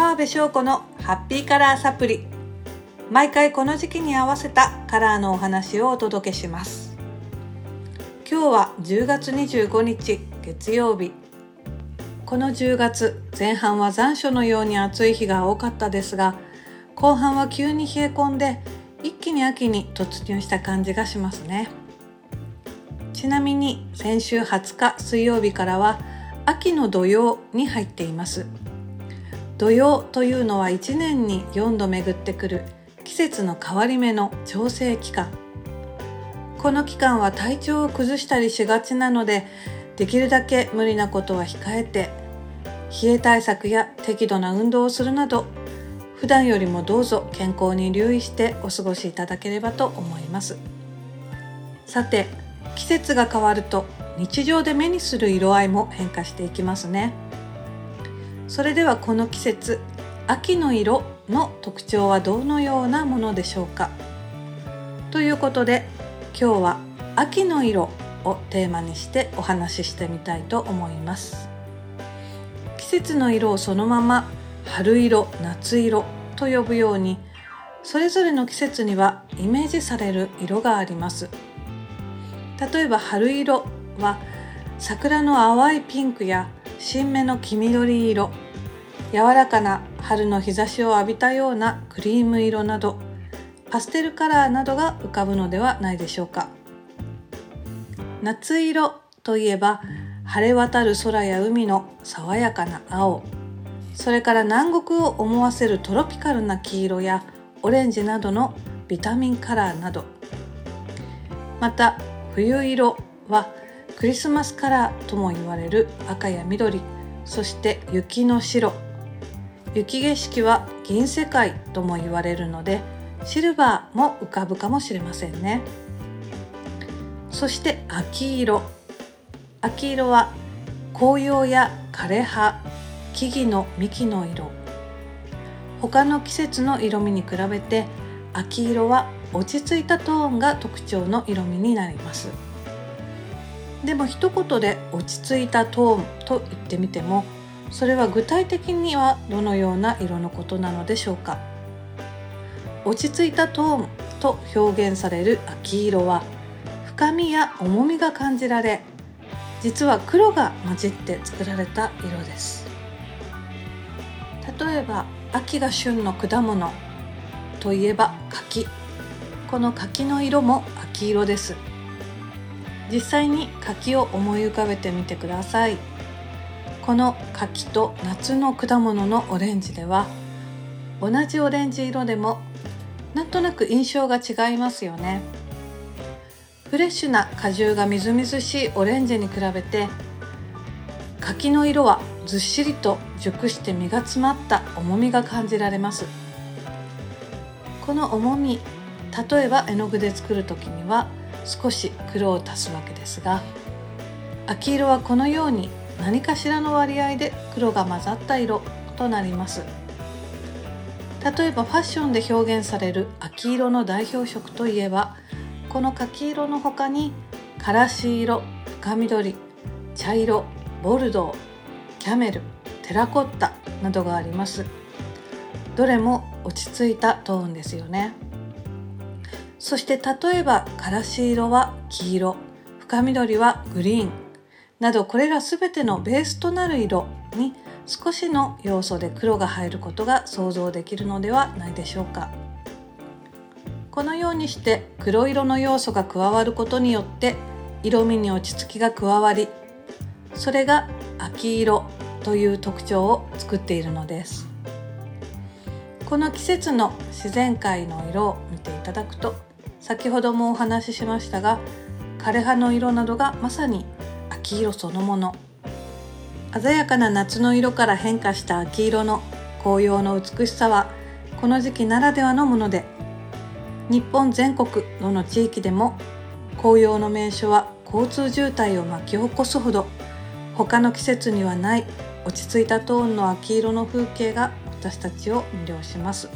川辺翔子のハッピーカラーサプリ。毎回この時期に合わせたカラーのお話をお届けします。今日は10月25日月曜日。この10月前半は残暑のように暑い日が多かったですが後半は急に冷え込んで一気に秋に突入した感じがしますね。ちなみに先週20日水曜日からは秋の土曜に入っています。土曜というのは1年に4度巡ってくる季節の変わり目の調整期間。この期間は体調を崩したりしがちなのでできるだけ無理なことは控えて冷え対策や適度な運動をするなど普段よりもどうぞ健康に留意してお過ごしいただければと思います。さて季節が変わると日常で目にする色合いも変化していきますね。それではこの季節秋の色の特徴はどのようなものでしょうか？ということで今日は秋の色をテーマにしてお話ししてみたいと思います。季節の色をそのまま春色夏色と呼ぶようにそれぞれの季節にはイメージされる色があります。例えば春色は桜の淡いピンクや新芽の黄緑色柔らかな春の日差しを浴びたようなクリーム色などパステルカラーなどが浮かぶのではないでしょうか。夏色といえば晴れ渡る空や海の爽やかな青それから南国を思わせるトロピカルな黄色やオレンジなどのビタミンカラーなど。また冬色はクリスマスカラーとも言われる赤や緑そして雪の白。雪景色は銀世界とも言われるのでシルバーも浮かぶかもしれませんね。そして秋色。秋色は紅葉や枯葉木々の幹の色。他の季節の色味に比べて秋色は落ち着いたトーンが特徴の色味になります。でも一言で落ち着いたトーンと言ってみてもそれは具体的にはどのような色のことなのでしょうか？落ち着いたトーンと表現される秋色は深みや重みが感じられ実は黒が混じって作られた色です。例えば秋が旬の果物といえば柿。この柿の色も秋色です。実際に柿を思い浮かべてみてください。この柿と夏の果物のオレンジでは同じオレンジ色でもなんとなく印象が違いますよね。フレッシュな果汁がみずみずしいオレンジに比べて柿の色はずっしりと熟して実が詰まった重みが感じられます。この重み例えば絵の具で作る時には少し黒を足すわけですが秋色はこのように何かしらの割合で黒が混ざった色となります。例えばファッションで表現される秋色の代表色といえばこの柿色の他にからし色深緑茶色ボルドーキャメルテラコッタなどがあります。どれも落ち着いたトーンですよね。そして例えばからし色は黄色。深緑はグリーン。などこれら全てのベースとなる色に少しの要素で黒が入ることが想像できるのではないでしょうか。このようにして黒色の要素が加わることによって色味に落ち着きが加わりそれが秋色という特徴を作っているのです。この季節の自然界の色を見ていただくと先ほどもお話ししましたが枯葉の色などがまさに秋色そのもの。鮮やかな夏の色から変化した秋色の紅葉の美しさはこの時期ならではのもので日本全国どの地域でも紅葉の名所は交通渋滞を巻き起こすほど他の季節にはない落ち着いたトーンの秋色の風景が私たちを魅了します。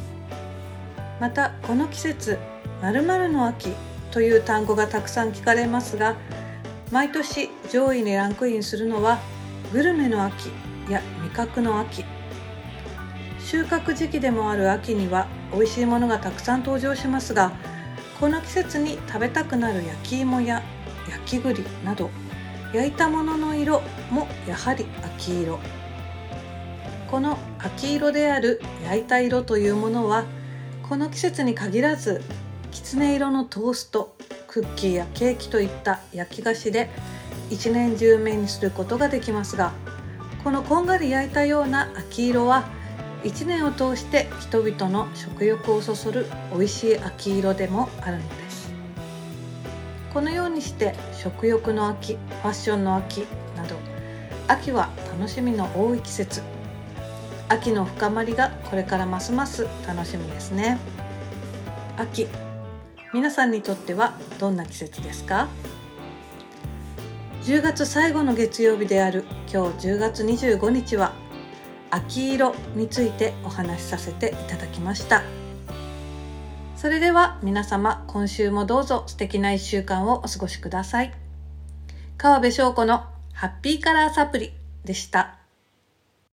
またこの季節〇〇の秋という単語がたくさん聞かれますが毎年上位にランクインするのはグルメの秋や味覚の秋。収穫時期でもある秋には美味しいものがたくさん登場しますがこの季節に食べたくなる焼き芋や焼き栗など焼いたものの色もやはり秋色。この秋色である焼いた色というものはこの季節に限らずきつね色のトーストクッキーやケーキといった焼き菓子で一年中目にすることができますがこのこんがり焼いたような秋色は1年を通して人々の食欲をそそる美味しい秋色でもあるのです。このようにして食欲の秋ファッションの秋など秋は楽しみの多い季節。秋の深まりがこれからますます楽しみですね。秋皆さんにとってはどんな季節ですか？10月最後の月曜日である今日10月25日は秋色についてお話しさせていただきました。それでは皆様今週もどうぞ素敵な1週間をお過ごしください。川辺翔子のハッピーカラーサプリでした。